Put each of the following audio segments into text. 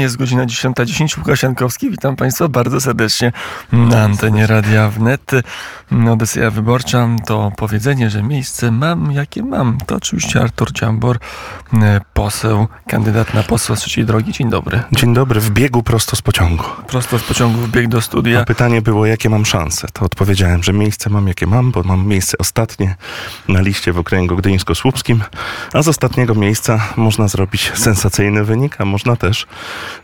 Jest godzina 10.10. Łukasz Jankowski, witam Państwa bardzo serdecznie na antenie Radia Wnet. Odyseja Wyborcza to powiedzenie, że miejsce mam, jakie mam. To oczywiście Artur Ciambor, poseł, kandydat na posła z trzeciej drogi. Dzień dobry. Dzień dobry, w biegu prosto z pociągu. Prosto z pociągu w bieg do studia. A pytanie było, jakie mam szanse. To odpowiedziałem, że miejsce mam, jakie mam, bo mam miejsce ostatnie na liście w okręgu gdyńsko-słupskim, a z ostatniego miejsca można zrobić sensacyjny wynik, a można też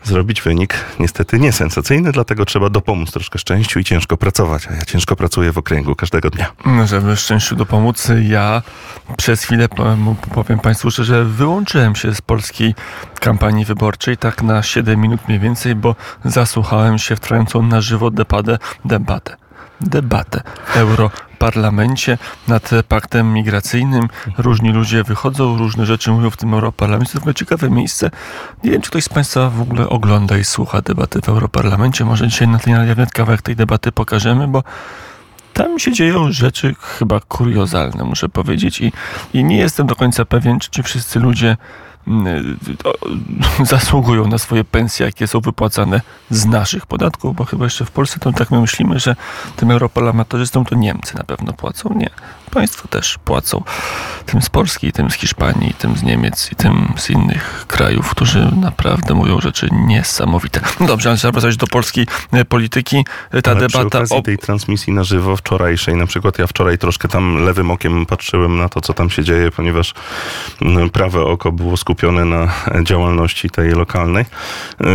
zrobić wynik niestety niesensacyjny, dlatego trzeba dopomóc troszkę szczęściu i ciężko pracować, a ja ciężko pracuję w okręgu każdego dnia. No, żeby szczęściu dopomóc, ja przez chwilę powiem Państwu szczerze, wyłączyłem się z polskiej kampanii wyborczej, tak na 7 minut mniej więcej, bo zasłuchałem się w trwającą na żywo debatę, debatę debatę w Europarlamencie nad paktem migracyjnym. Różni ludzie wychodzą, różne rzeczy mówią w tym Europarlamencie. To w ogóle ciekawe miejsce. Nie wiem, czy ktoś z Państwa w ogóle ogląda i słucha debaty w Europarlamencie. Może dzisiaj na tle kawałek tej debaty pokażemy, bo tam się dzieją rzeczy chyba kuriozalne, muszę powiedzieć. I, i nie jestem do końca pewien, czy ci wszyscy ludzie zasługują na swoje pensje, jakie są wypłacane z naszych podatków, bo chyba jeszcze w Polsce to tak my myślimy, że tym europarlamentarzystom to Niemcy na pewno płacą. Nie. Państwo też płacą. Tym z Polski, tym z Hiszpanii, tym z Niemiec i tym z innych krajów, którzy naprawdę mówią rzeczy niesamowite. Dobrze, ale trzeba wracać do polskiej e, polityki. E, ta ale debata przy o tej transmisji na żywo wczorajszej, na przykład ja wczoraj troszkę tam lewym okiem patrzyłem na to, co tam się dzieje, ponieważ prawe oko było skupione na działalności tej lokalnej. E,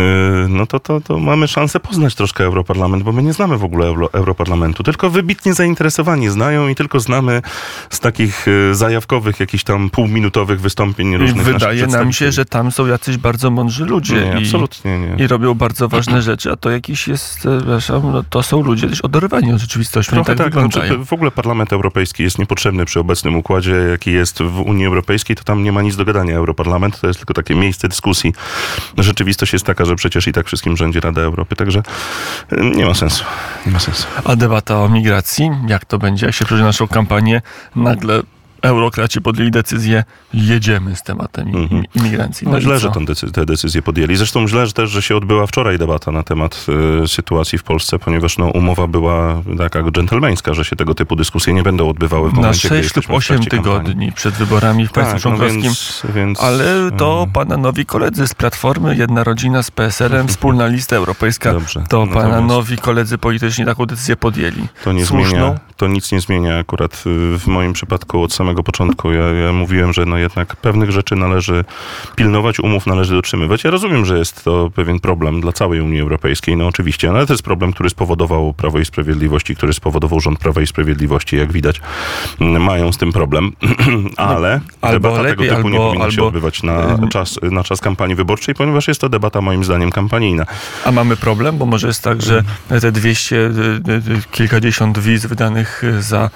no to, to, to mamy szansę poznać troszkę Europarlament, bo my nie znamy w ogóle Euro, Europarlamentu, tylko wybitnie zainteresowani znają i tylko znamy z takich e, zajawkowych, jakichś tam półminutowych wystąpień różnych Wydaje nam się, że tam są jacyś bardzo mądrzy ludzie. Nie, i, absolutnie nie. I robią bardzo ważne rzeczy, a to jakiś jest, e, przepraszam, no to są ludzie też oderwani od rzeczywistości. Trochę tak, tak znaczy, w ogóle Parlament Europejski jest niepotrzebny przy obecnym układzie, jaki jest w Unii Europejskiej, to tam nie ma nic do gadania. Europarlament to jest tylko takie miejsce dyskusji. Rzeczywistość jest taka, że przecież i tak wszystkim rządzi Rada Europy, także e, nie ma sensu. Nie ma sensu. A debata o migracji, jak to będzie, jak się przeżyje naszą kampanię, nagle eurokraci podjęli decyzję, jedziemy z tematem mhm. imigracji. No, no źle, że decy- te decyzje podjęli. Zresztą źle też, że się odbyła wczoraj debata na temat y, sytuacji w Polsce, ponieważ no, umowa była taka dżentelmeńska, że się tego typu dyskusje nie będą odbywały w momencie, Na 6 lub 8 tygodni kampanii. przed wyborami w państwie tak, członkowskim. No więc, więc, ale to pana nowi koledzy z Platformy, jedna rodzina z PSL-em, wspólna lista europejska, Dobrze. to pana nowi koledzy polityczni taką decyzję podjęli. To nie zmienia, to nic nie zmienia akurat y, w moim przypadku od samego samego początku. Ja, ja, mówiłem, że no jednak pewnych rzeczy należy pilnować, umów należy dotrzymywać. Ja rozumiem, że jest to pewien problem dla całej Unii Europejskiej, no oczywiście, ale to jest problem, który spowodował Prawo i Sprawiedliwości, który spowodował rząd Prawa i Sprawiedliwości, jak widać, mają z tym problem, ale no, debata lepiej, tego typu albo, nie powinna albo, się odbywać na czas, na czas kampanii wyborczej, ponieważ jest to debata moim zdaniem kampanijna. A mamy problem, bo może jest tak, że te 200, kilkadziesiąt wiz wydanych za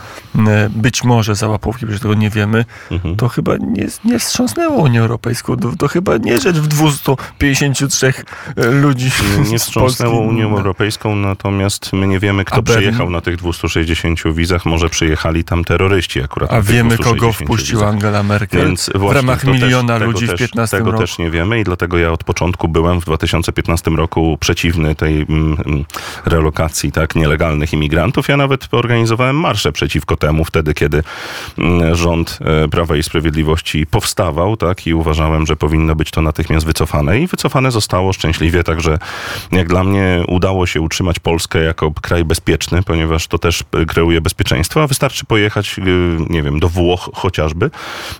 być może za łapówki, nie wiemy, mhm. to chyba nie, nie wstrząsnęło Unię Europejską. To, to, chyba nie rzecz w 253 e, ludzi. Nie, nie wstrząsnęło Unią Europejską, natomiast my nie wiemy, kto przyjechał na tych 260 wizach. Może przyjechali tam terroryści akurat. A wiemy, kogo wpuściła wizach. Angela Merkel Więc w ramach miliona też, ludzi w 15 tego roku. Tego też nie wiemy i dlatego ja od początku byłem w 2015 roku przeciwny tej mm, mm, relokacji tak, nielegalnych imigrantów. Ja nawet organizowałem marsze przeciwko temu wtedy, kiedy mm, rząd e, Prawa i Sprawiedliwości powstawał, tak, i uważałem, że powinno być to natychmiast wycofane i wycofane zostało szczęśliwie, także jak dla mnie udało się utrzymać Polskę jako kraj bezpieczny, ponieważ to też kreuje bezpieczeństwo, a wystarczy pojechać, e, nie wiem, do Włoch chociażby,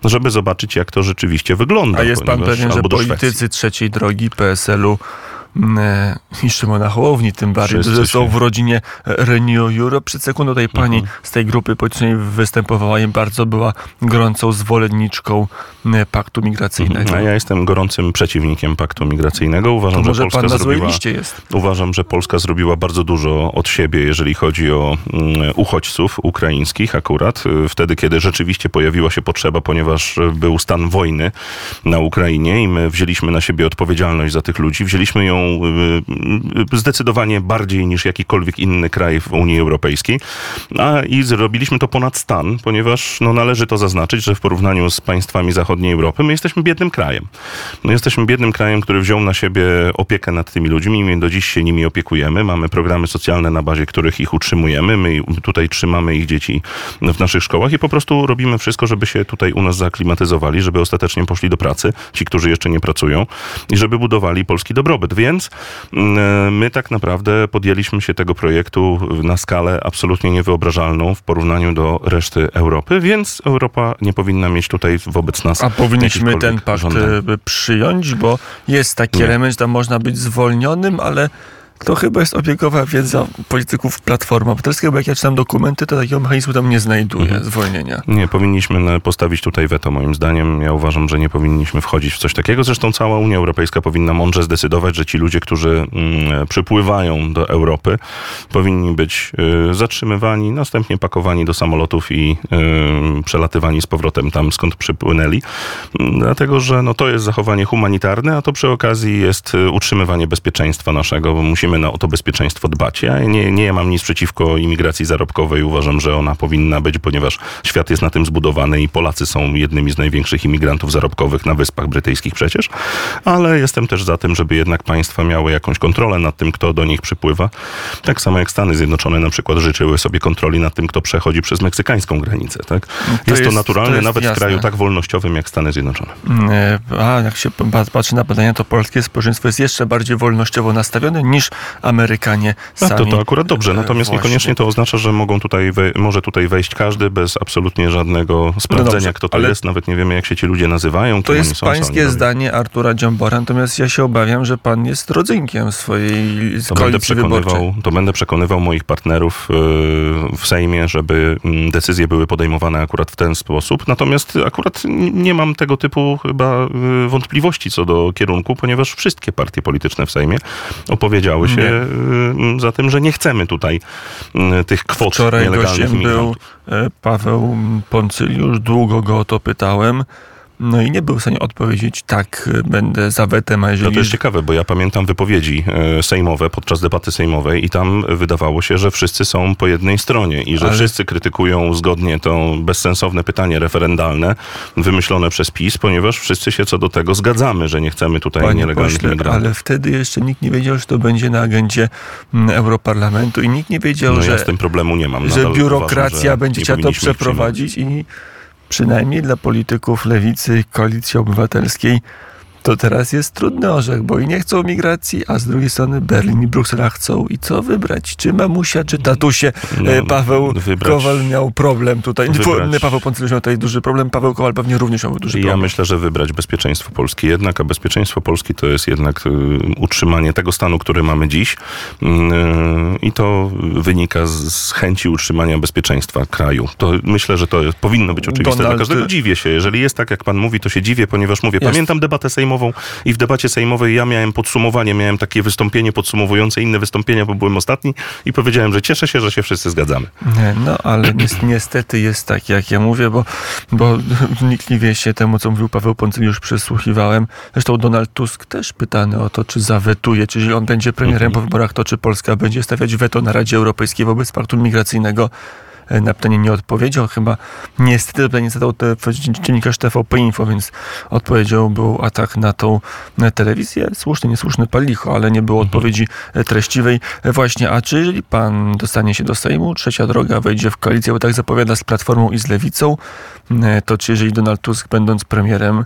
żeby zobaczyć, jak to rzeczywiście wygląda. A jest pan pewien, że politycy trzeciej drogi PSL-u E, i Szymona Hołowni tym bardziej, że są w rodzinie Renew Europe. Przed sekundą tej pani mhm. z tej grupy politycznej występowała i bardzo była gorącą zwolenniczką e, paktu migracyjnego. Mhm. A ja jestem gorącym przeciwnikiem paktu migracyjnego. Uważam, to że Polska pan na zrobiła, liście jest. Uważam, że Polska zrobiła bardzo dużo od siebie, jeżeli chodzi o mm, uchodźców ukraińskich akurat. E, wtedy, kiedy rzeczywiście pojawiła się potrzeba, ponieważ był stan wojny na Ukrainie i my wzięliśmy na siebie odpowiedzialność za tych ludzi. Wzięliśmy ją y, zdecydowanie bardziej niż jakikolwiek inny kraj w Unii Europejskiej. A i zrobiliśmy to ponad stan, ponieważ no, należy to zaznaczyć, że w porównaniu z państwami zachodniej Europy my jesteśmy biednym krajem. No, jesteśmy biednym krajem, który wziął na siebie opiekę nad tymi ludźmi i do dziś się nimi opiekujemy. Mamy programy socjalne, na bazie których ich utrzymujemy. My tutaj trzymamy ich dzieci w naszych szkołach i po prostu robimy wszystko, żeby się tutaj u nas zaaklimatyzowali, żeby ostatecznie poszli do pracy, ci, którzy jeszcze nie pracują i żeby budowali polski dobrobyt. Więc mm, my tak naprawdę podjęliśmy się tego projektu na skalę absolutnie niewyobrażalną w porównaniu do reszty Europy, więc Europa nie powinna mieć tutaj wobec nas A powinniśmy ten pakt żądań. e, przyjąć, bo jest taki Nie. element, że tam można być zwolnionym, ale to chyba jest obiegowa wiedza polityków Platformy Obywatelskiej, bo jak ja czytam dokumenty, to takiego mechanizmu tam nie znajduję, Mhm. zwolnienia. Nie, powinniśmy na- postawić tutaj weto, moim zdaniem. Ja uważam, że nie powinniśmy wchodzić w coś takiego. Zresztą cała Unia Europejska powinna mądrze zdecydować, że ci ludzie, którzy mm, przypływają do Europy, powinni być y, zatrzymywani, następnie pakowani do samolotów i y, przelatywani z powrotem tam, skąd przypłynęli. Mm, Dlatego, że no, to jest zachowanie humanitarne, a to przy okazji jest y, utrzymywanie bezpieczeństwa naszego, bo musimy na, o to bezpieczeństwo dbać. Ja nie, nie mam nic przeciwko imigracji zarobkowej. Uważam, że ona powinna być, ponieważ świat jest na tym zbudowany i Polacy są jednymi z największych imigrantów zarobkowych na Wyspach Brytyjskich przecież. Ale jestem też za tym, żeby jednak państwa miały jakąś kontrolę nad tym, kto do nich przypływa. Tak samo jak Stany Zjednoczone na przykład życzyły sobie kontroli nad tym, kto przechodzi przez meksykańską granicę. Tak? jest, to jest- naturalne to jest nawet jasne. w kraju tak wolnościowym jak Stany Zjednoczone. E, A jak się pa- patrzy na badania, to polskie społeczeństwo jest jeszcze bardziej wolnościowo nastawione niż Amerykanie A sami. to, to akurat dobrze, natomiast właśnie. niekoniecznie to oznacza, że mogą tutaj może tutaj wejść każdy bez absolutnie żadnego sprawdzenia, dobrze, kto to jest. Nawet nie wiemy, jak się ci ludzie nazywają. To jest pańskie zdanie Artura Dziambora, natomiast ja się obawiam, że pan jest rodzynkiem swojej To będę, wyborczej. przekonywał, to będę przekonywał moich partnerów yy, w Sejmie, żeby mm, decyzje były podejmowane akurat w ten sposób. Natomiast akurat nie mam tego typu chyba yy, wątpliwości co do kierunku, ponieważ wszystkie partie polityczne w Sejmie opowiedziały się Nie. yy, za tym, że nie chcemy tutaj yy, tych kwot Wczoraj nielegalnych gościem był imigrantów. e, Paweł Poncyliusz, długo go o to pytałem. No i nie był w stanie odpowiedzieć, tak, e, będę za wetem, a No jeżeli... to jest ciekawe, bo ja pamiętam wypowiedzi e, sejmowe podczas debaty sejmowej i tam wydawało się, że wszyscy są po jednej stronie i że Ale- wszyscy krytykują zgodnie to bezsensowne pytanie referendalne wymyślone przez PiS, ponieważ wszyscy się co do tego zgadzamy, że nie chcemy tutaj Panie nielegalnych pośle, imigrantów. ale wtedy jeszcze nikt nie wiedział, że to będzie na agendzie mm, Europarlamentu i nikt nie wiedział, No że, ja z tym problemu nie mam. że biurokracja uważam, że będzie chciała to przeprowadzić i przynajmniej dla polityków lewicy koalicji obywatelskiej to teraz jest trudny orzech, bo i nie chcą migracji, a z drugiej strony Berlin i Bruksela chcą. I co wybrać? Czy mamusia, czy tatusie? No, E, Paweł wybrać- Kowal miał problem tutaj. Wybrać- nie Paweł Poncyliusz miał tutaj duży problem, Paweł Kowal pewnie również miał duży Ja problem. myślę, że wybrać bezpieczeństwo Polski jednak, a bezpieczeństwo Polski to jest jednak y, utrzymanie tego stanu, który mamy dziś y, i to wynika z, z chęci utrzymania bezpieczeństwa kraju. To myślę, że to powinno być oczywiste Donald- dla każdego. Dziwię się. Jeżeli jest tak, jak pan mówi, to się dziwię, ponieważ mówię, Jest. pamiętam debatę sejmową i w debacie sejmowej ja miałem podsumowanie, miałem takie wystąpienie podsumowujące inne wystąpienia, bo byłem ostatni i powiedziałem, że cieszę się, że się wszyscy zgadzamy. No, ale ni- niestety jest tak, jak ja mówię, bo, bo wnikliwie się temu, co mówił Paweł Poncyliusz, przysłuchiwałem. Zresztą Donald Tusk też pytany o to, czy zawetuje, czy jeżeli on będzie premierem po wyborach, to czy Polska będzie stawiać weto na Radzie Europejskiej wobec paktu migracyjnego. E, Na pytanie nie odpowiedział, chyba niestety to pytanie zadał te, dziennikarz TVP Info, więc odpowiedzią był atak na tą telewizję. Słuszny, niesłuszny palicho, ale nie było odpowiedzi e, treściwej. E, Właśnie, a czy jeżeli pan dostanie się do Sejmu, trzecia droga wejdzie w koalicję, bo tak zapowiada z Platformą i z Lewicą, to czy jeżeli Donald Tusk, będąc premierem,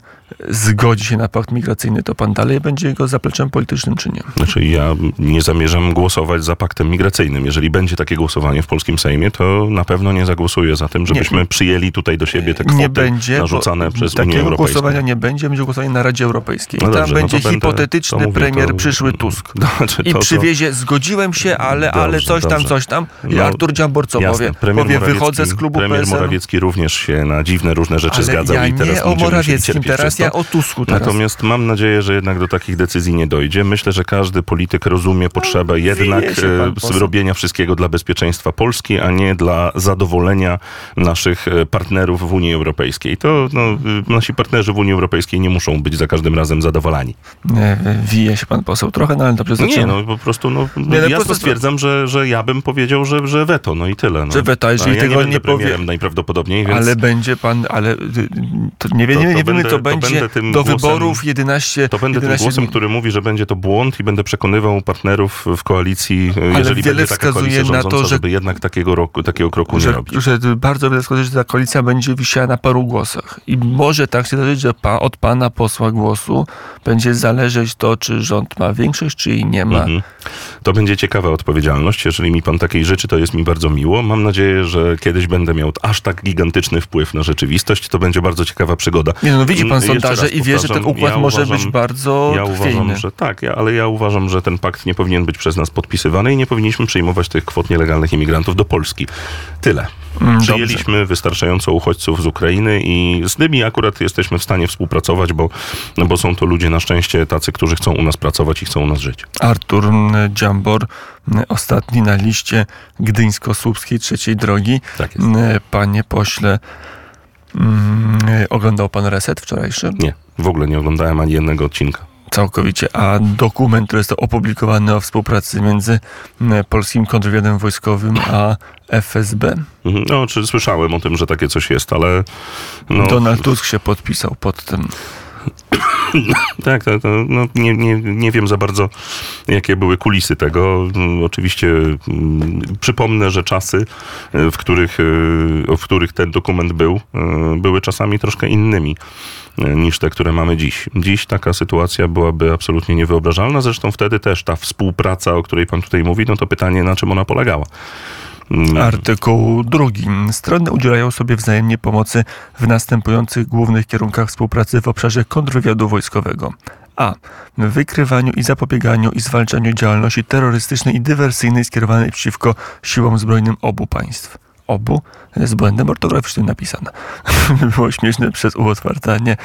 zgodzi się na pakt migracyjny, to pan dalej będzie jego zapleczem politycznym, czy nie? Znaczy, ja nie zamierzam głosować za paktem migracyjnym. Jeżeli będzie takie głosowanie w polskim Sejmie, to na pewno nie zagłosuję za tym, żebyśmy przyjęli tutaj do siebie te kwoty nie będzie, narzucane przez Unię takiego Europejską. głosowania nie będzie, będzie głosowanie na Radzie Europejskiej. No I tam dobrze, no będzie to będę- hipotetyczny to mówię, premier to- przyszły Tusk. Znaczy, I to- to- przywiezie, zgodziłem się, ale, ale Dobrze, coś tam, dobrze. coś tam. I No, Artur Dziambor co Jasne. powie? Premier Powie, wychodzę z klubu Premier PSL. Morawiecki również się na dziwne różne rzeczy Ale zgadzał ja i teraz nie o Morawieckim, teraz ja to. o Tusku teraz. Natomiast mam nadzieję, że jednak do takich decyzji nie dojdzie. Myślę, że każdy polityk rozumie potrzebę jednak No, pan e, poseł. zrobienia wszystkiego dla bezpieczeństwa Polski, a nie dla zadowolenia naszych e, partnerów w Unii Europejskiej. To no, y, nasi partnerzy w Unii Europejskiej nie muszą być za każdym razem zadowolani. Nie, wije się pan poseł trochę, no ale dobrze Nie, zacząłem. no po prostu no, Nie, no, jasno prosto- stwierdzam, że, że ja bym powiedział, że, że weto, no i tyle. No. Że weto, jeżeli ja tego nie, nie powie- premierem najprawdopodobniej, więc... Ale będzie pan, ale y, to nie, To- nie, to nie wiemy, będę- to to będzie tym do głosem- wyborów 11 To będę tym 11 głosem, dni. który mówi, że będzie to błąd i będę przekonywał partnerów w koalicji, e, jeżeli wiele będzie taka wskazuje koalicja na rządząca, to, że- żeby jednak takiego, roku, takiego kroku nie że, robić. że bardzo wiele wskazuje, że ta koalicja będzie wisiała na paru głosach. I może tak się zdarzyć, że pa, od pana posła głosu będzie zależeć to, czy rząd ma większość, czy jej nie ma. Mhm. To będzie ciekawa odpowiedzialność. Jeżeli mi pan takiej życzy, to jest mi bardzo miło. Mam nadzieję, że kiedyś będę miał aż tak gigantyczny wpływ na rzeczywistość. To będzie bardzo ciekawa przygoda. Nie no, widzi pan jeszcze sondaże i wie, że ten układ ja może uważam- być bardzo Ja chwiejny. uważam, że tak, ja, ale ja uważam, że ten pakt nie powinien być przez nas podpisywany i nie powinniśmy przyjmować tych kwot nielegalnych imigrantów do Polski. Tyle. Mm, dobrze. Przyjęliśmy wystarczająco uchodźców z Ukrainy i z nimi akurat jesteśmy w stanie współpracować, bo, no bo są to ludzie na szczęście tacy, którzy chcą u nas pracować i chcą u nas żyć. Artur Dziambor, ostatni na liście gdyńsko-słupskiej trzeciej drogi. Tak jest. Panie pośle, mm, oglądał pan reset wczorajszy? Nie, w ogóle nie oglądałem ani jednego odcinka. Całkowicie. A dokument, który został opublikowany o współpracy między mm, polskim kontrwywiadem wojskowym a FSB. Mhm. No, czy słyszałem o tym, że takie coś jest, ale no, Donald Tusk się podpisał pod tym. Tak, tak, to, no, nie, nie, nie wiem za bardzo, jakie były kulisy tego. Mm, Oczywiście mm, przypomnę, że czasy, e, w których, e, w których ten dokument był, e, były czasami troszkę innymi e, niż te, które mamy dziś. Dziś taka sytuacja byłaby absolutnie niewyobrażalna. Zresztą wtedy też ta współpraca, o której pan tutaj mówi, no to pytanie, na czym ona polegała. Mm, Artykuł drugi. Strony udzielają sobie wzajemnie pomocy w następujących głównych kierunkach współpracy w obszarze kontrwywiadu wojskowego. A. Wykrywaniu i zapobieganiu i zwalczaniu działalności terrorystycznej i dywersyjnej skierowanej przeciwko siłom zbrojnym obu państw. Obu z błędem ortograficznym napisane. Było śmieszne przez uotwartanie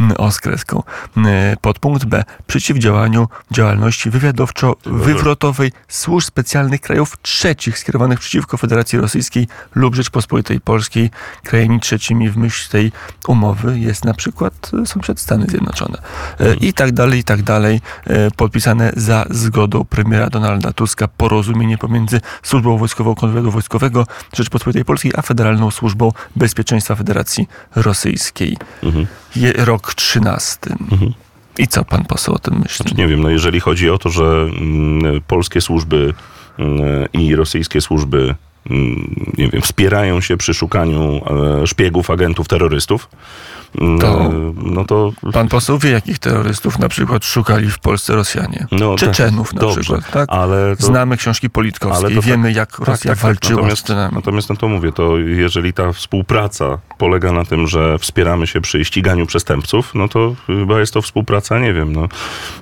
mm, o z kreską. Mm, Podpunkt B. Przeciwdziałaniu działalności wywiadowczo-wywrotowej służb specjalnych krajów trzecich skierowanych przeciwko Federacji Rosyjskiej lub Rzeczpospolitej Polskiej. Krajami trzecimi w myśl tej umowy jest na przykład e, sąsiad Stany Zjednoczone. E, I tak dalej, i tak dalej. E, Podpisane za zgodą premiera Donalda Tuska porozumienie pomiędzy Służbą Wojskową Kontrwywiadu Wojskowego Rzeczpospolitej Polskiej, a Federalną Służbą Bezpieczeństwa Federacji Rosyjskiej. mhm. Je, rok 13. Mhm. I co pan poseł o tym myśli? Znaczy, nie wiem, no jeżeli chodzi o to, że mm, polskie służby mm, i rosyjskie służby nie wiem, wspierają się przy szukaniu e, szpiegów, agentów, terrorystów, mm, To- e, no to Pan poseł wie, jakich terrorystów na przykład szukali w Polsce Rosjanie? No, Czeczenów na dobrze, przykład, tak? ale to, Znamy książki Politkowskiej, ale to wiemy tak- jak tak, Rosja tak, tak. walczyła z natomiast, Czynami. natomiast no to mówię, to jeżeli ta współpraca polega na tym, że wspieramy się przy ściganiu przestępców, no to chyba jest to współpraca, nie wiem, no,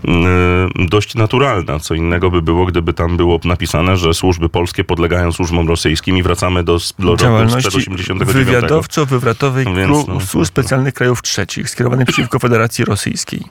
yy, dość naturalna. Co innego by było, gdyby tam było napisane, że służby polskie podlegają służbom rosyjskim i wracamy do, do działalności 1989. wywiadowczo-wywrotowej No no, służb specjalnych krajów trzecich skierowanych przeciwko Federacji Rosyjskiej.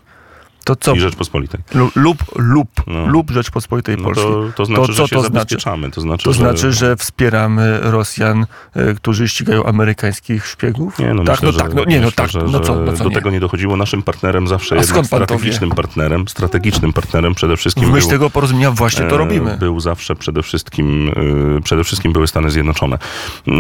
To co? I Rzeczpospolitej. Lu- Lub, lub, No. lub Rzeczpospolitej No Polskiej. to, to znaczy, To co że się to znaczy? zabezpieczamy. To znaczy, To że... znaczy, że wspieramy Rosjan, e, którzy ścigają amerykańskich szpiegów? Nie, no tak, myślę, no że, tak, no nie, no tak, że, no co, no co do nie? tego nie dochodziło. Naszym partnerem zawsze to strategicznym partnerem, strategicznym partnerem przede wszystkim W myśl był, tego porozumienia właśnie to e, robimy. Był zawsze przede wszystkim, e, przede wszystkim były Stany Zjednoczone. E,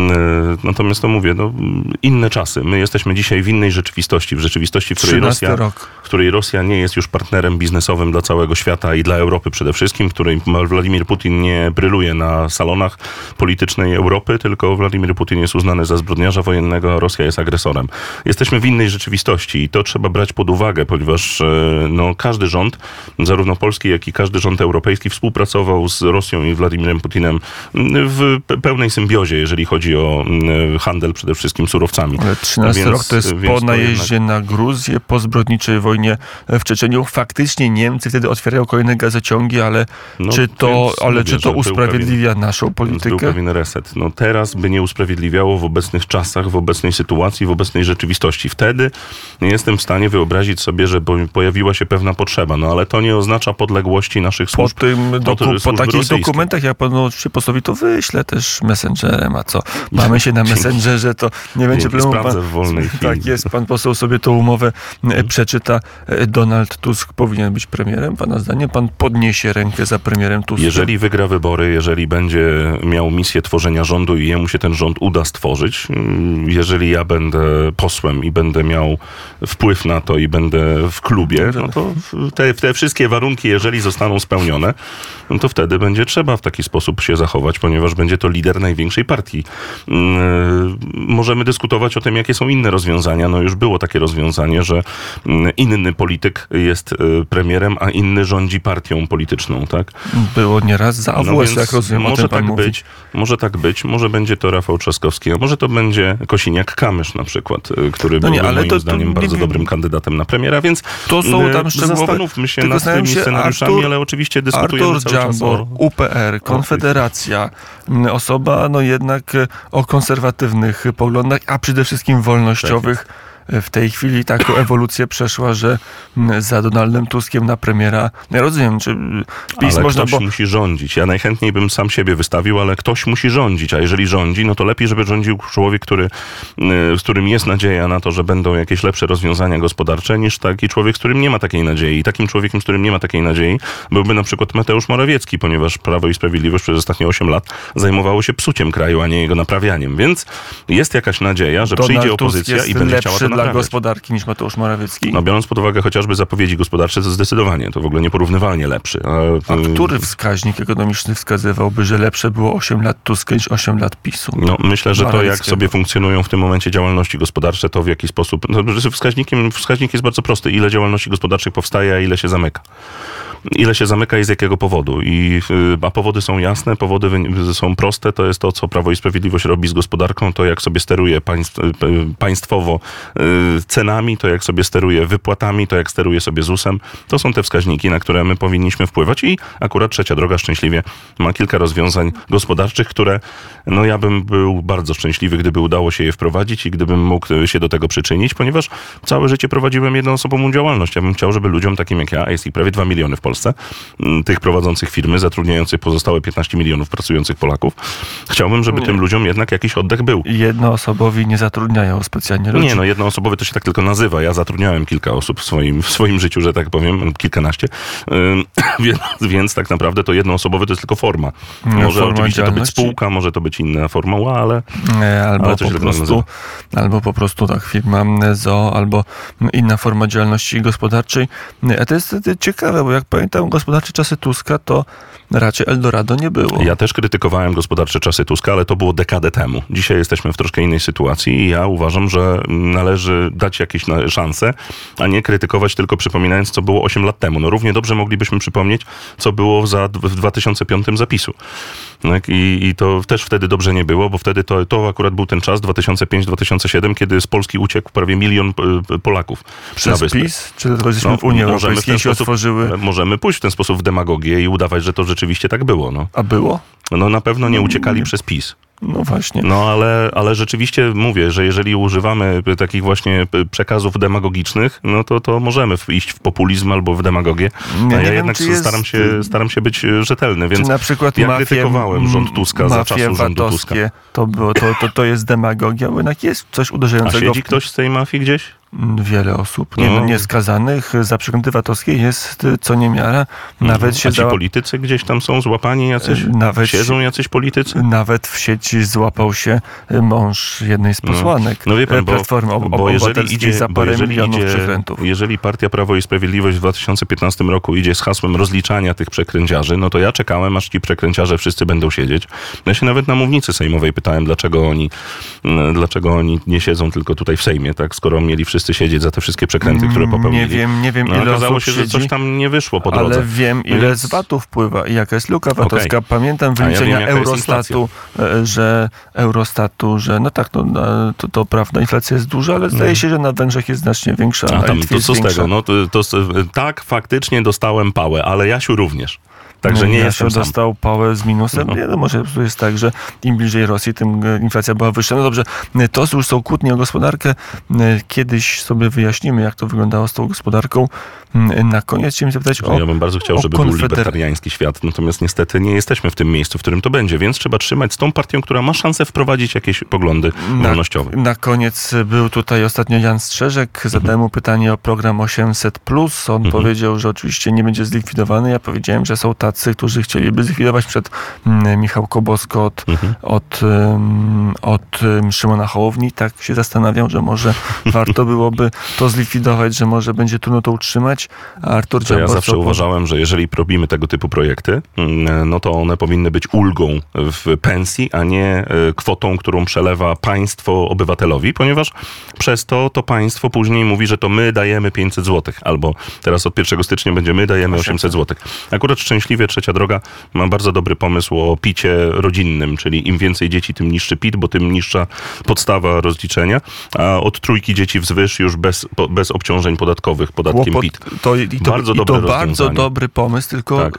Natomiast to mówię, no, inne czasy. My jesteśmy dzisiaj w innej rzeczywistości, w rzeczywistości, w której 13 Rosja, rok. w której Rosja nie jest już partnerem biznesowym dla całego świata i dla Europy przede wszystkim, której Władimir Putin nie bryluje na salonach politycznej Europy, tylko Władimir Putin jest uznany za zbrodniarza wojennego, a Rosja jest agresorem. Jesteśmy w innej rzeczywistości i to trzeba brać pod uwagę, ponieważ e, no, każdy rząd, zarówno polski, jak i każdy rząd europejski współpracował z Rosją i Władimirem Putinem m, w pe- pełnej symbiozie, jeżeli chodzi o m, handel przede wszystkim surowcami. Ale 13 Więc- rok to jest po najeździe na Gruzję, po zbrodniczej wojnie w Czeczeniu zawieszeniu. Faktycznie Niemcy wtedy otwierają kolejne gazociągi, ale No, czy to, ale mówię, czy to usprawiedliwia naszą Więc był politykę? pewien reset. No teraz by nie usprawiedliwiało w obecnych czasach, w obecnej sytuacji, w obecnej rzeczywistości. Wtedy nie jestem w stanie wyobrazić sobie, że po- pojawiła się pewna potrzeba, no ale to nie oznacza podległości naszych Po, służb. tym to doku, po służby takich dokumentach, jak panu oczywiście postawi, to wyślę też messengerem, a co? Mamy się na messengerze, to nie będzie problemu. sprawdzę w wolnej chwili. Tak jest, pan poseł sobie tą umowę e, przeczyta. E, Donald Tusk powinien być premierem, pana zdaniem? Pan podniesie rękę za premierem Tuskiem? Jeżeli wygra wybory, jeżeli będzie miał misję tworzenia rządu i jemu się ten rząd uda stworzyć, mm, jeżeli ja będę posłem i będę miał wpływ na to i będę w klubie, no to te, te wszystkie warunki, jeżeli zostaną spełnione, no to wtedy będzie trzeba w taki sposób się zachować, ponieważ będzie to lider największej partii. Mm, Możemy dyskutować o tym, jakie są inne rozwiązania. No już było takie rozwiązanie, że mm, inny polityk jest y, premierem, a inny rządzi partią polityczną, tak? Było nieraz za AWS, No jak rozumiem, może tak mówi. być, może tak być, może będzie to Rafał Trzaskowski, a może to będzie Kosiniak-Kamysz na przykład, y, który No nie, byłby moim to- to zdaniem nie bardzo wiem. dobrym kandydatem na premiera, więc To są y, tam szczegółowe- zastanówmy się tylko nad tymi się, scenariuszami, Artur- ale oczywiście dyskutujemy Artur cały czas Dziambor, o... UPR, Konfederacja, m, osoba no jednak o konserwatywnych poglądach, a przede wszystkim wolnościowych. Tak W tej chwili taką ewolucję przeszła, że za Donaldem Tuskiem na premiera, ja rozumiem, czy PiS ale można, ktoś bo musi rządzić. Ja najchętniej bym sam siebie wystawił, ale ktoś musi rządzić, a jeżeli rządzi, no to lepiej, żeby rządził człowiek, który, y, z którym jest nadzieja na to, że będą jakieś lepsze rozwiązania gospodarcze, niż taki człowiek, z którym nie ma takiej nadziei. I takim człowiekiem, z którym nie ma takiej nadziei, byłby na przykład Mateusz Morawiecki, ponieważ Prawo i Sprawiedliwość przez ostatnie 8 lat zajmowało się psuciem kraju, a nie jego naprawianiem. Więc jest jakaś nadzieja, że Donald przyjdzie opozycja i będzie chciała to dla gospodarki niż Mateusz Morawiecki. No, biorąc pod uwagę chociażby zapowiedzi gospodarcze, to zdecydowanie, to w ogóle nieporównywalnie lepszy. A y, który wskaźnik ekonomiczny wskazywałby, że lepsze było 8 lat Tuska niż 8 lat PiSu? No, myślę, że to jak sobie funkcjonują w tym momencie działalności gospodarcze, to w jaki sposób. No, wskaźnikiem, wskaźnik jest bardzo prosty. Ile działalności gospodarczych powstaje, a ile się zamyka. Ile się zamyka i z jakiego powodu. I, y, a powody są jasne, powody są proste. To jest to, co Prawo i Sprawiedliwość robi z gospodarką, to jak sobie steruje państw, y, państwowo cenami, to jak sobie steruje wypłatami, to jak steruje sobie ZUS-em. To są te wskaźniki, na które my powinniśmy wpływać i akurat Trzecia Droga szczęśliwie ma kilka rozwiązań gospodarczych, które no ja bym był bardzo szczęśliwy, gdyby udało się je wprowadzić i gdybym mógł y, się do tego przyczynić, ponieważ całe życie prowadziłem jednoosobową działalność. Ja bym chciał, żeby ludziom takim jak ja, a jest ich prawie 2 miliony w Polsce, m, tych prowadzących firmy, zatrudniających pozostałe 15 milionów pracujących Polaków, chciałbym, żeby Nie. tym ludziom jednak jakiś oddech był. Jednoosobowi nie zatrudniają specjalnie ludzi. Nie, no jednoosobowy to się tak tylko nazywa. Ja zatrudniałem kilka osób w swoim, w swoim życiu, że tak powiem, kilkanaście. Więc, więc tak naprawdę to jednoosobowy to jest tylko forma. No, Może forma oczywiście to być spółka, może to być inna formuła, ale E, Albo Ale po prostu, albo po prostu tak firma ZO, albo inna forma działalności gospodarczej. A to jest e, ciekawe, bo jak pamiętam gospodarcze czasy Tuska, to raczej Eldorado nie było. Ja też krytykowałem gospodarcze czasy Tuska, ale to było dekadę temu. Dzisiaj jesteśmy w troszkę innej sytuacji i ja uważam, że należy dać jakieś szanse, a nie krytykować tylko przypominając, co było 8 lat temu. No równie dobrze moglibyśmy przypomnieć, co było za, w 2005 zapisu. Tak? I, I to też wtedy dobrze nie było, bo wtedy to, to akurat był ten czas, 2005-2007, kiedy z Polski uciekł prawie milion e, Polaków na Przez. PiS? Czy jesteśmy No, w Unii Europejskiej się otworzyły? Możemy pójść w ten sposób w demagogię i udawać, że to rzeczywiście tak było. No, A było? no na pewno nie uciekali nie. przez PiS. No właśnie. No ale, ale rzeczywiście mówię, że jeżeli używamy takich właśnie przekazów demagogicznych, no to, to możemy iść w populizm albo w demagogię. A ja wiem, jednak czy jest- staram, się, staram się być rzetelny, więc na przykład ja mafie, krytykowałem rząd Tuska za czasu rządu Tuska. To, było, to, to, to jest demagogia, bo jednak jest coś A uderzającego siedzi w ktoś z tej mafii gdzieś? Wiele osób. Nie, No. no. Nieskazanych za przekręty VAT-owskie jest co niemiara. Nawet się A ci politycy gdzieś tam są złapani jacyś? Nawet Siedzą jacyś politycy? Nawet w sieci złapał się y, mąż jednej z posłanek No wie pan, e, bo, Platformy Ob- bo jeżeli idzie, za parę jeżeli milionów idzie, przekrętów. jeżeli Partia Prawo i Sprawiedliwość w 2015 roku idzie z hasłem rozliczania tych przekręciarzy, no to ja czekałem, aż ci przekręciarze wszyscy będą siedzieć. Ja się nawet na mównicy sejmowej pytałem, dlaczego oni, mm, dlaczego oni nie siedzą tylko tutaj w Sejmie, tak, skoro mieli wszyscy wszyscy siedzieć za te wszystkie przekręty, które popełnili. Nie wiem, nie wiem No, ile okazało się, że coś tam nie wyszło po drodze. ale wiem ile Więc- z VAT-u wpływa i jaka jest luka VAT-owska. Pamiętam A ja wyliczenia wiem, Eurostatu, e, że Eurostatu, że no tak, no, e, to, to prawda, inflacja jest duża, ale zdaje się, że na Węgrzech jest znacznie większa, Mm. A tam, to co z tego? No, to, to, tak, faktycznie dostałem pałę, ale Jasiu również. Także nie Jasiu jestem sam. dostał pałę z minusem. No. Nie, no to jest tak, że im bliżej Rosji, tym e, inflacja była wyższa. No dobrze, e, to już są kłótnie o gospodarkę. E, Kiedyś sobie wyjaśnimy, jak to wyglądało z tą gospodarką. Na koniec chciałem zapytać o... Ja bym bardzo chciał, żeby był libertariański świat, natomiast niestety nie jesteśmy w tym miejscu, w którym to będzie, więc trzeba trzymać z tą partią, która ma szansę wprowadzić jakieś poglądy Na, wolnościowe. na koniec był tutaj ostatnio Jan Strzeżek. Zadałem mu pytanie o program 800. On Mhm. powiedział, że oczywiście nie będzie zlikwidowany. Ja powiedziałem, że są tacy, którzy chcieliby zlikwidować przed mm, Michał Kobosko od, Mhm. od, od ym, Szymona Hołowni. Tak się zastanawiam, że może warto byłoby to zlikwidować, że może będzie trudno to utrzymać. A Artur To ja zawsze uważałem, że jeżeli robimy tego typu projekty, mm, no to one powinny być ulgą w pensji, a nie e, kwotą, którą przelewa państwo obywatelowi, ponieważ przez to to państwo później mówi, że to my dajemy 500 zł, albo teraz od 1 stycznia będzie my dajemy 800 zł. Akurat szczęśliwie Trzecia Droga ma bardzo dobry pomysł o picie rodzinnym, czyli im więcej dzieci, tym niższy PIT, bo tym niższa podstawa rozliczenia, a od trójki dzieci wzwyż już bez, po- bez obciążeń podatkowych podatkiem Kłopot, PIT. to, i to, Bardzo i to bardzo dobry pomysł, tylko Tak.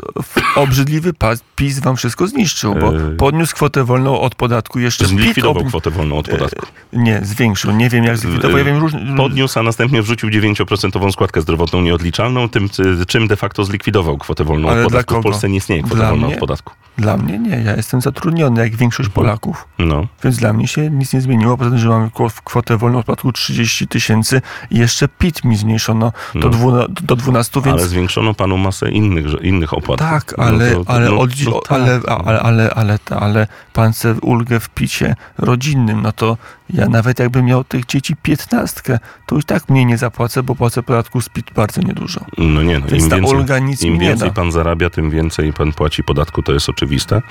obrzydliwy PiS wam wszystko zniszczył, bo Yy. podniósł kwotę wolną od podatku jeszcze Zlikwidował ob- kwotę wolną od podatku. Nie, zwiększył. Nie wiem jak zlikwidował. Ja wiem różne... Podniósł, a następnie wrzucił 9% składkę zdrowotną nieodliczalną, tym, czym de facto zlikwidował kwotę wolną Ale od dla podatku. W kogo? Polsce nie istnieje kwota Dla wolna mnie? od podatku. Dla mnie nie. Ja jestem zatrudniony jak większość Polaków. No. Więc dla mnie się nic nie zmieniło, poza tym, że kwo- kwotę wolną od podatku 30 tysięcy i jeszcze PIT mi zniesiono do, No. dwuna, do 12, więc... Ale zwiększono panu masę innych, innych opłat. Tak, No ale, to- ale, no, odzi- no tak. ale, ale, ale, ale, ale pan chce ulgę w picie rodzinnym, no to ja nawet jakbym miał tych dzieci piętnastkę, to i tak mniej nie zapłacę, bo płacę podatku z PIT bardzo niedużo. No nie, no, Więc im więcej, im więcej pan zarabia, tym więcej pan płaci podatku, to jest oczywiste.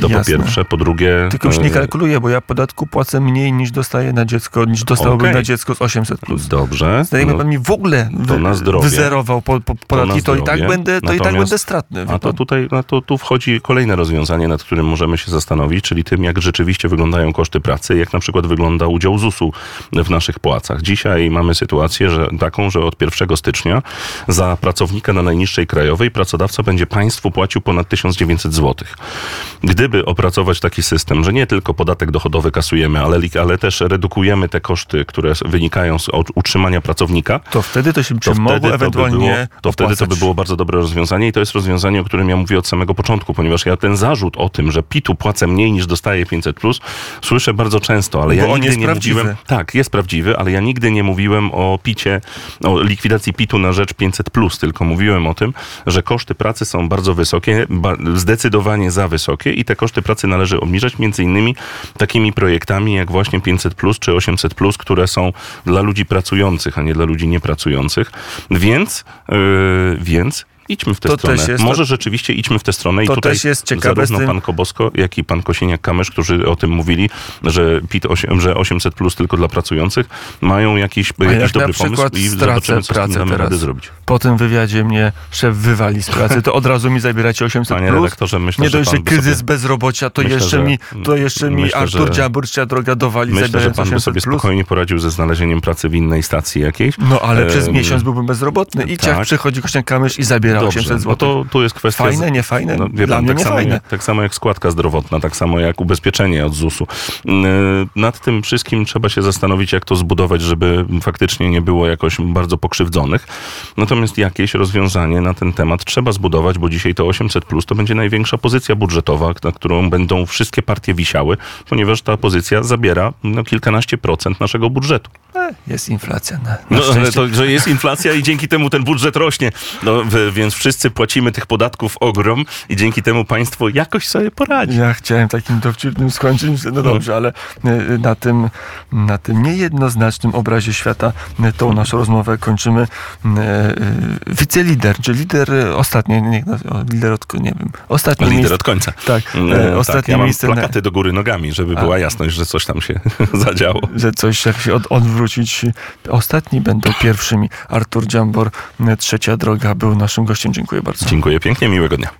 To po Jasne. pierwsze. Po drugie... Tylko już nie e, kalkuluję, bo ja podatku płacę mniej niż dostaję na dziecko, niż dostałbym Okej. na dziecko z 800+. Plus. Dobrze. Zdaje no, pan mi w ogóle to wy, wyzerował po, po, podatki, to, i tak będę, to i tak będę stratny. A to tutaj, no to tu wchodzi kolejne rozwiązanie, nad którym możemy się zastanowić, czyli tym, jak rzeczywiście wyglądają koszty pracy, jak na przykład wygląda udział ZUS-u w naszych płacach. Dzisiaj mamy sytuację, że taką, że od 1 stycznia za pracownika na najniższej krajowej pracodawca będzie państwu płacił ponad 1900 zł. Gdyby opracować taki system, że nie tylko podatek dochodowy kasujemy, ale, ale też redukujemy te koszty, które wynikają z utrzymania pracownika, To wtedy to się to mogło wtedy, to, by ewentualnie było, to wtedy to by było bardzo dobre rozwiązanie i to jest rozwiązanie, o którym ja mówię od samego początku, ponieważ ja ten zarzut o tym, że PIT-u płacę mniej niż dostaję 500, słyszę bardzo często, ale Bo ja on nigdy jest nie prawdziwy. mówiłem. Tak, jest prawdziwy, ale ja nigdy nie mówiłem o picie, o likwidacji PIT-u na rzecz 500, tylko mówiłem o tym, że koszty pracy są bardzo wysokie, ba, zdecydowanie za wysokie i te koszty pracy należy obniżać między innymi takimi projektami jak właśnie 500 czy 800, które są dla ludzi pracujących, a nie dla ludzi niepracujących. Więc, yy, więc idźmy w tę To stronę. jest- Może rzeczywiście idźmy w tę stronę i To tutaj też jest ciekawe zarówno tym- pan Kobosko, jak i pan Kosieniak-Kamysz, którzy o tym mówili, że PIT, osiem- że 800 plus tylko dla pracujących, mają jakiś, A jakiś jak dobry pomysł i zobaczymy, co pracę damy radę zrobić. Po tym wywiadzie mnie szef wywali z pracy, to od razu mi zabieracie 800 Panie plus. redaktorze, myślę, Nie dość, że kryzys sobie- bezrobocia, to Myślę, jeszcze że- mi, to jeszcze mi myślę, Artur że- Dziaburcia droga dowali, Myślę, że pan by 800 sobie plus. spokojnie poradził ze znalezieniem pracy w innej stacji jakiejś. No ale przez miesiąc byłbym bezrobotny. I tak. jak przychodzi Kośniak Kamysz i zabiera 800 Dobrze, zł. no to tu jest kwestia... Fajne, nie fajne? No, Dla pan, mnie tak, nie samo fajne. jak, tak samo jak składka zdrowotna, tak samo jak ubezpieczenie od ZUS-u. Yy, Nad tym wszystkim trzeba się zastanowić, jak to zbudować, żeby faktycznie nie było jakoś bardzo pokrzywdzonych. Natomiast jakieś rozwiązanie na ten temat trzeba zbudować, bo dzisiaj to 800 plus to będzie największa pozycja budżetowa, na którą będą wszystkie partie wisiały, ponieważ ta pozycja zabiera no, kilkanaście procent naszego budżetu. E, Jest inflacja. Na, na No, to, że jest inflacja i dzięki temu ten budżet rośnie. No, więc więc wszyscy płacimy tych podatków ogrom i dzięki temu państwo jakoś sobie poradzi. Ja chciałem takim dowcipnym skończyć, no dobrze, ale e, na tym, na tym niejednoznacznym obrazie świata e, tą naszą rozmowę kończymy. E, Wicelider, czy lider ostatni, nie, no, lider od, nie wiem, ostatni Lider miejsce, od końca. tak, Mm, e, tak, ostatnie ja mam miejsce, na, plakaty do góry nogami, żeby A. była jasność, że coś tam się zadziało. że coś jak się od, odwrócić. Ostatni będą pierwszymi. Artur Dziambor, Trzecia Droga był naszym gościem. Dziękuję bardzo. Dziękuję pięknie, miłego dnia.